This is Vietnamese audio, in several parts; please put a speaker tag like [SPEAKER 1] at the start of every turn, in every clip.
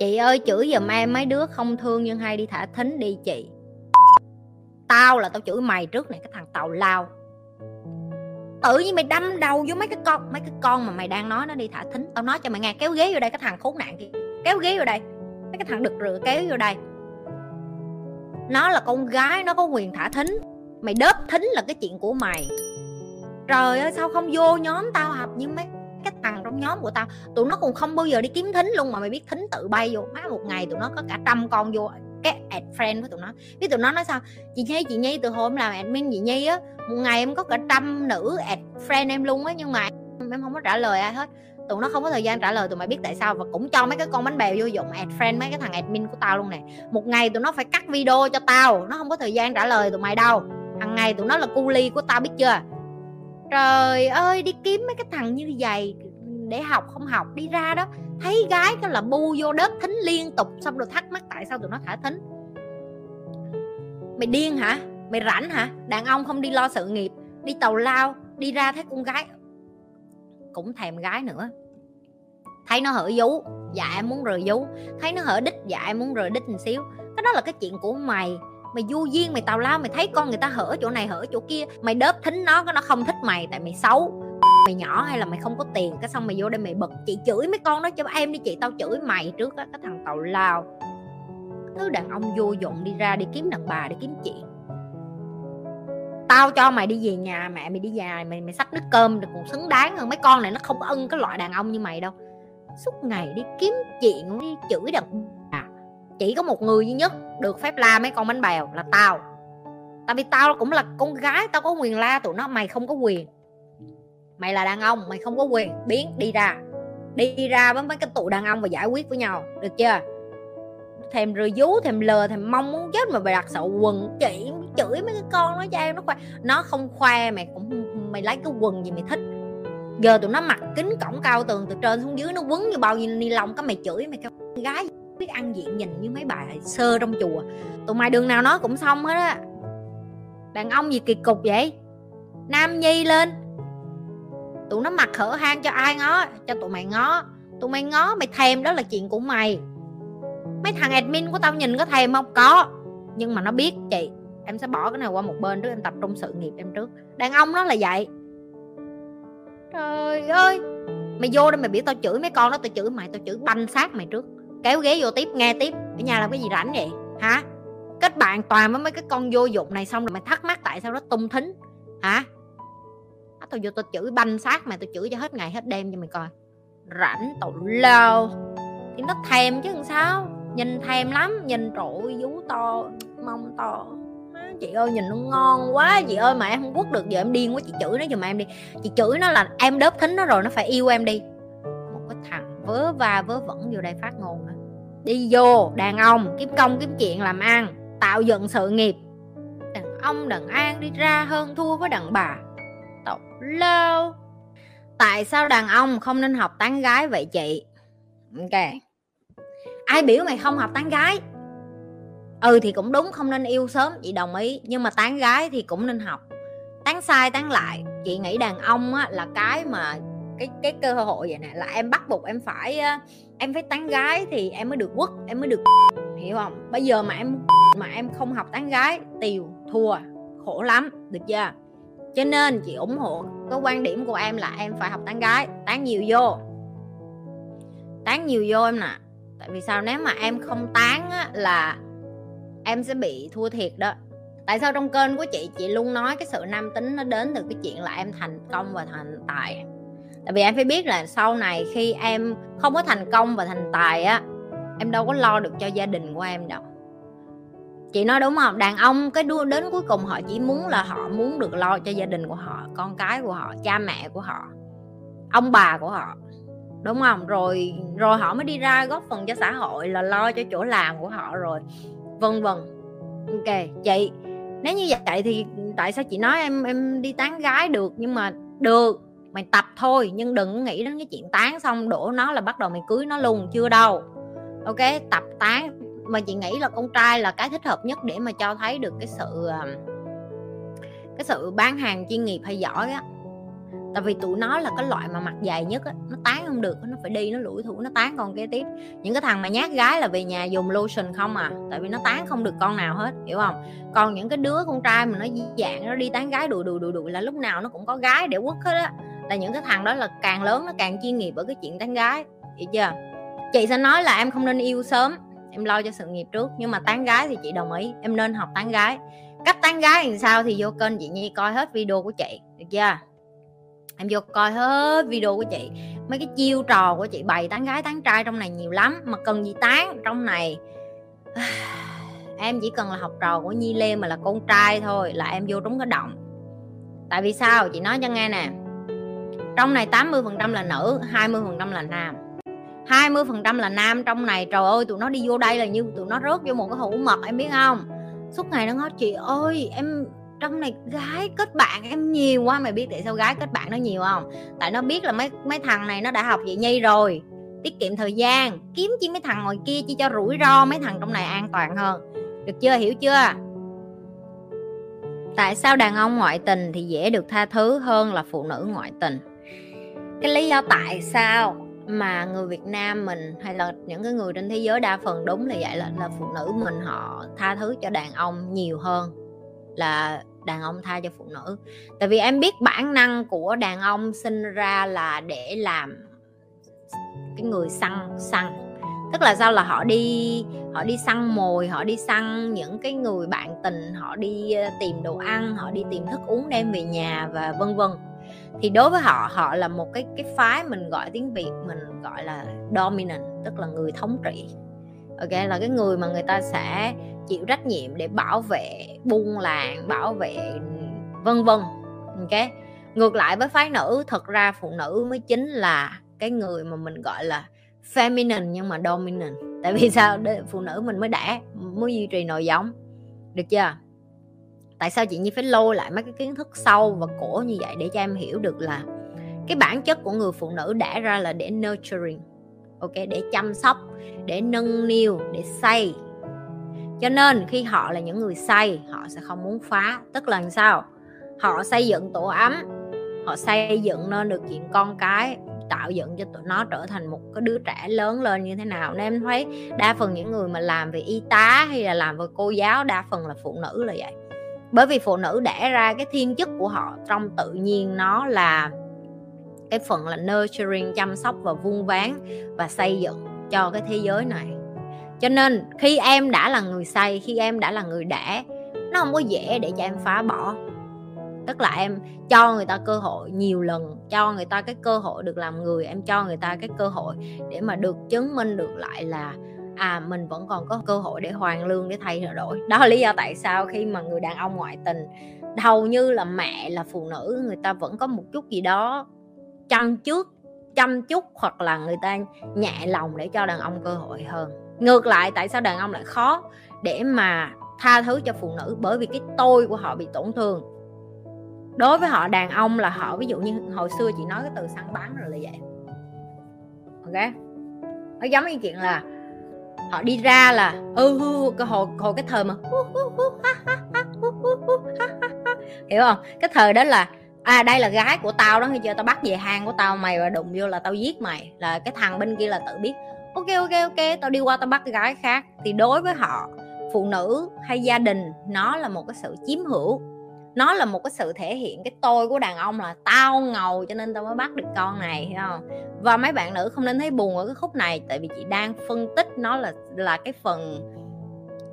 [SPEAKER 1] chị ơi, chửi giùm em, mấy đứa không thương nhưng hay đi thả thính đi, chị. Tao là tao chửi mày trước này cái thằng tàu lao. Tự nhiên mày đâm đầu vô mấy cái con, mấy cái con mà mày đang nói nó đi thả thính. Tao nói cho mày nghe, kéo ghế vô đây, cái thằng khốn nạn kia. Kéo ghế vô đây. Mấy cái thằng đực rửa kéo vô đây. Nó là con gái, nó có quyền thả thính. Mày đớp thính là cái chuyện của mày. Trời ơi, sao không vô nhóm tao học như mấy thằng trong nhóm của tao, tụi nó còn không bao giờ đi kiếm thính luôn mà mày biết thính tự bay vô. Má, một ngày tụi nó có cả trăm con vô, cái ad friend của tụi nó. Biết tụi nó nói sao? Chị nhi chị nhi, từ hôm làm admin chị nhi á, một ngày em có cả trăm nữ ad friend em luôn á, nhưng mà em không có trả lời ai hết. Tụi nó không có thời gian trả lời, tụi mày biết tại sao? Và cũng cho mấy cái con bánh bèo vô dụng ad friend mấy cái thằng admin của tao luôn nè. Một ngày tụi nó phải cắt video cho tao, nó không có thời gian trả lời tụi mày đâu. Hằng ngày tụi nó là cu ly của tao biết chưa? Trời ơi, đi kiếm mấy cái thằng như vậy để học không học, đi ra đó, thấy gái cái là bu vô đất, thính liên tục, xong rồi thắc mắc tại sao tụi nó thả thính. Mày điên hả? Mày rảnh hả? Đàn ông không đi lo sự nghiệp, đi tàu lao, đi ra thấy con gái cũng thèm gái nữa. Thấy nó hở vú dạ em muốn rời vú. Thấy nó hở đích dạ em muốn rời đích một xíu. Cái đó là cái chuyện của mày. Mày du duyên, mày tào lao, mày thấy con người ta hở chỗ này, hở chỗ kia. Mày đớp thính nó, cái nó không thích mày, tại mày xấu mày nhỏ hay là mày không có tiền, cái xong mày vô đây mày bật chị chửi mấy con đó cho em đi chị, tao chửi mày trước á, cái thằng tàu lao. Thứ đàn ông vô dụng đi ra đi kiếm đàn bà để kiếm chuyện tao cho mày đi về nhà, mẹ mày đi về mày mày xách nước cơm được còn xứng đáng hơn mấy con này, nó không có ưng cái loại đàn ông như mày đâu. Suốt ngày đi kiếm chuyện đi chửi đàn bà. Chỉ có một người duy nhất được phép la mấy con bánh bèo là tao. Tại vì tao cũng là con gái, tao có quyền la tụi nó, mày không có quyền mày là đàn ông, mày không có quyền biến đi ra. Đi ra với mấy cái tụ đàn ông và giải quyết với nhau, được chưa? Thèm rồi vú, thèm lờ, thèm mong muốn chết mà mày đặt sậu quần chị chửi mấy cái con nó cho em, nó khoe. Nó không khoe, mày cũng, mày lấy cái quần gì mày thích. Giờ tụi nó mặc kính cổng cao tường từ trên xuống dưới, nó quấn như bao nhiêu ni lông cái mày chửi mày cái gái biết ăn diện nhìn như mấy bà sơ trong chùa. Tụi mày đường nào nó cũng xong hết á. Đàn ông gì kỳ cục vậy? Nam nhi lên tụi nó mặc hở hang cho ai ngó, cho tụi mày ngó. Tụi mày ngó mày thèm đó là chuyện của mày. Mấy thằng admin của tao nhìn có thèm không? Có. Nhưng mà nó biết chị, em sẽ bỏ cái này qua một bên trước em tập trung sự nghiệp em trước. Đàn ông nó là vậy. Trời ơi! Mày vô đây mày biểu tao chửi mấy con đó, tao chửi mày, tao chửi banh xác mày trước. Kéo ghế vô tiếp, nghe tiếp. Ở nhà làm cái gì rảnh vậy? Hả? Kết bạn toàn với mấy cái con vô dụng này xong rồi mày thắc mắc tại sao nó tung thính? Hả? Tao vô tao chửi banh xác mày, tao chửi cho hết ngày hết đêm cho mày coi. Rảnh tụi lao thì nó thèm chứ làm sao? Nhìn thèm lắm, nhìn trội, vú to, mông to. Chị ơi, nhìn nó ngon quá, chị ơi, mà em không quất được giờ em điên quá, chị chửi nó giùm em đi. Chị chửi nó là em đớp thính nó rồi, nó phải yêu em đi. Một cái thằng vớ va vớ vẩn vô đây phát ngôn nữa đi vô, đàn ông, kiếm công, kiếm chuyện, làm ăn, tạo dựng sự nghiệp. Đàn ông, đàn an, đi ra hơn thua với đàn bà tục lâu tại sao đàn ông không nên học tán gái vậy chị? Ok. Ai biểu mày không học tán gái? Ừ thì cũng đúng không nên yêu sớm chị đồng ý. Nhưng mà tán gái thì cũng nên học. Tán sai tán lại. Chị nghĩ đàn ông á, là cái mà cái cái cơ hội vậy nè là em bắt buộc em phải em phải tán gái thì em mới được quất em mới được hiểu không? Bây giờ mà em mà em không học tán gái tiều thua khổ lắm được chưa? Cho nên chị ủng hộ cái quan điểm của em là em phải học tán gái tán nhiều vô. Tán nhiều vô em nè. Tại vì sao? Nếu mà em không tán á, là em sẽ bị thua thiệt đó. Tại sao trong kênh của chị chị luôn nói cái sự nam tính nó đến từ cái chuyện là em thành công và thành tài? Tại vì em phải biết là sau này khi em không có thành công và thành tài á em đâu có lo được cho gia đình của em đâu chị nói đúng không? Đàn ông cái đua đến cuối cùng họ chỉ muốn là họ muốn được lo cho gia đình của họ, con cái của họ, cha mẹ của họ, ông bà của họ. Đúng không? Rồi rồi họ mới đi ra góp phần cho xã hội là lo cho chỗ làm của họ rồi, vân vân. Ok, chị, nếu như vậy thì tại sao chị nói em em đi tán gái được? Nhưng mà được, mày tập thôi, nhưng đừng nghĩ đến cái chuyện tán xong đổ nó là bắt đầu mày cưới nó luôn, chưa đâu. Ok, tập tán mà chị nghĩ là con trai là cái thích hợp nhất để mà cho thấy được cái sự ờ, cái sự bán hàng chuyên nghiệp hay giỏi á. Tại vì tụi nó là cái loại mà mặt dài nhất á, nó tán không được, nó phải đi, nó lủi thủ nó tán con kế tiếp. Những cái thằng mà nhát gái là về nhà dùng lotion không à tại vì nó tán không được con nào hết, hiểu không? Còn những cái đứa con trai mà nó dạng, nó đi tán gái đùi đùi đùi đùi là lúc nào nó cũng có gái để quất hết á. Là những cái thằng đó là càng lớn nó càng chuyên nghiệp ở cái chuyện tán gái, hiểu chưa? Chị sẽ nói là em không nên yêu sớm em lo cho sự nghiệp trước, nhưng mà tán gái thì chị đồng ý, em nên học tán gái. Cách tán gái làm sao thì vô kênh chị nhi coi hết video của chị, được chưa? Em vô coi hết video của chị. Mấy cái chiêu trò của chị bày tán gái, tán trai trong này nhiều lắm, mà cần gì tán trong này? Em chỉ cần là học trò của nhi lê mà là con trai thôi, là em vô trúng cái động. Tại vì sao? Chị nói cho nghe nè. Trong này 80% là nữ 20% là nam. 20% là nam trong này. Trời ơi, tụi nó đi vô đây là như tụi nó rớt vô một cái hũ mật, em biết không? Suốt ngày nó nói, chị ơi, em trong này gái kết bạn em nhiều quá. Mày biết tại sao gái kết bạn nó nhiều không? Tại nó biết là mấy mấy thằng này nó đã học vậy nhi rồi. Tiết kiệm thời gian, kiếm chi mấy thằng ngoài kia chỉ cho rủi ro mấy thằng trong này an toàn hơn. Được chưa? Hiểu chưa? Tại sao đàn ông ngoại tình thì dễ được tha thứ hơn là phụ nữ ngoại tình? Cái lý do tại sao mà người Việt Nam mình hay là những cái người trên thế giới đa phần đúng là vậy, là là phụ nữ mình họ tha thứ cho đàn ông nhiều hơn là đàn ông tha cho phụ nữ. Tại vì em biết bản năng của đàn ông sinh ra là để làm cái người săn săn. Tức là sao? Là họ đi họ đi săn mồi, họ đi săn những cái người bạn tình, họ đi ờ, tìm đồ ăn, họ đi tìm thức uống đem về nhà và vân vân thì đối với họ họ là một cái cái phái mình gọi tiếng việt mình gọi là dominant, tức là người thống trị. Ok, là cái người mà người ta sẽ chịu trách nhiệm để bảo vệ buôn làng, bảo vệ vân vân. Ok? Ngược lại với phái nữ, thật ra phụ nữ mới chính là cái người mà mình gọi là feminine nhưng mà dominant. Tại vì sao? Để phụ nữ mình mới đẻ, mới duy trì nồi giống. Được chưa? Tại sao chị nhi phải lôi lại mấy cái kiến thức sâu và cổ như vậy để cho em hiểu được là cái bản chất của người phụ nữ đã ra là để nurturing, ok? Để chăm sóc, để nâng niu, để xây. Cho nên khi họ là những người xây, họ sẽ không muốn phá. Tức là làm sao? Họ xây dựng tổ ấm, họ xây dựng nên được chuyện con cái, tạo dựng cho tụi nó trở thành một cái đứa trẻ lớn lên như thế nào. Nên em thấy đa phần những người mà làm về y tá hay là làm về cô giáo, đa phần là phụ nữ là vậy bởi vì phụ nữ đẻ ra cái thiên chức của họ trong tự nhiên nó là cái phần là nurturing, chăm sóc và vuông ván và xây dựng cho cái thế giới này. Cho nên khi em đã là người xây, khi em đã là người đẻ, nó không có dễ để cho em phá bỏ. Tức là em cho người ta cơ hội nhiều lần, cho người ta cái cơ hội được làm người, em cho người ta cái cơ hội để mà được chứng minh được lại là à mình vẫn còn có cơ hội để hoàn lương, để thay đổi. Đó là lý do tại sao khi mà người đàn ông ngoại tình, hầu như là mẹ, là phụ nữ, người ta vẫn có một chút gì đó chăm trước, chăm chút hoặc là người ta nhẹ lòng để cho đàn ông cơ hội hơn. Ngược lại, tại sao đàn ông lại khó để mà tha thứ cho phụ nữ? Bởi vì cái tôi của họ bị tổn thương. Đối với họ, đàn ông là họ, ví dụ như hồi xưa chị nói cái từ săn bắn rồi là vậy. Ok? Nó giống như chuyện là họ đi ra là ừ cái hồi hồi cái thời mà hiểu không? Cái thời đó là à đây là gái của tao đó nghe chưa tao bắt về hang của tao, mày và đụng vô là tao giết mày. Là cái thằng bên kia là tự biết, ok ok ok, tao đi qua tao bắt cái gái khác. Thì đối với họ, phụ nữ hay gia đình, nó là một cái sự chiếm hữu nó là một cái sự thể hiện cái tôi của đàn ông là tao ngầu cho nên tao mới bắt được con này, hiểu không? Và mấy bạn nữ không nên thấy buồn ở cái khúc này, tại vì chị đang phân tích nó là là cái phần,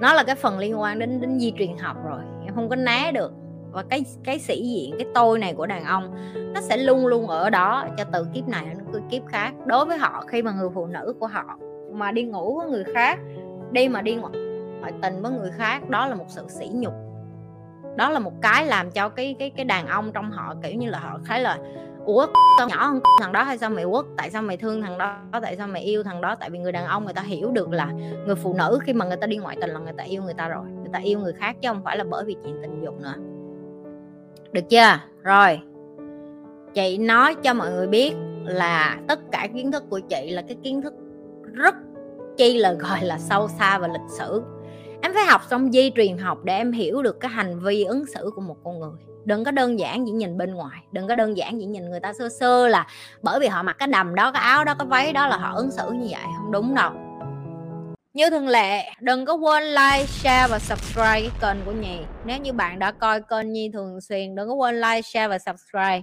[SPEAKER 1] nó là cái phần liên quan đến đến di truyền học rồi, em không có né được. Và cái cái sĩ diện, cái tôi này của đàn ông, nó sẽ luôn luôn ở đó cho từ kiếp này đến kiếp khác. Đối với họ, khi mà người phụ nữ của họ mà đi ngủ với người khác, đi mà đi ngoại tình với người khác, đó là một sự sỉ nhục đó là một cái làm cho cái cái cái đàn ông trong họ, kiểu như là, họ thấy là, ủa, tao nhỏ hơn thằng đó hay sao mày quất? Tại sao mày thương thằng đó? Tại sao mày yêu thằng đó? Tại vì người đàn ông người ta hiểu được là người phụ nữ khi mà người ta đi ngoại tình là người ta yêu người ta rồi, người ta yêu người khác chứ không phải là bởi vì chuyện tình dục nữa. Được chưa? Rồi. Chị nói cho mọi người biết là tất cả kiến thức của chị là cái kiến thức rất chi là, gọi là sâu xa và lịch sử em phải học xong di truyền học để em hiểu được cái hành vi ứng xử của một con người. Đừng có đơn giản chỉ nhìn bên ngoài, đừng có đơn giản chỉ nhìn người ta sơ sơ là bởi vì họ mặc cái đầm đó, cái áo đó, cái váy đó là họ ứng xử như vậy. Không đúng đâu. Như thường lệ, đừng có quên like, share và subscribe cái kênh của nhì nếu như bạn đã coi kênh nhi thường xuyên, đừng có quên like, share và subscribe.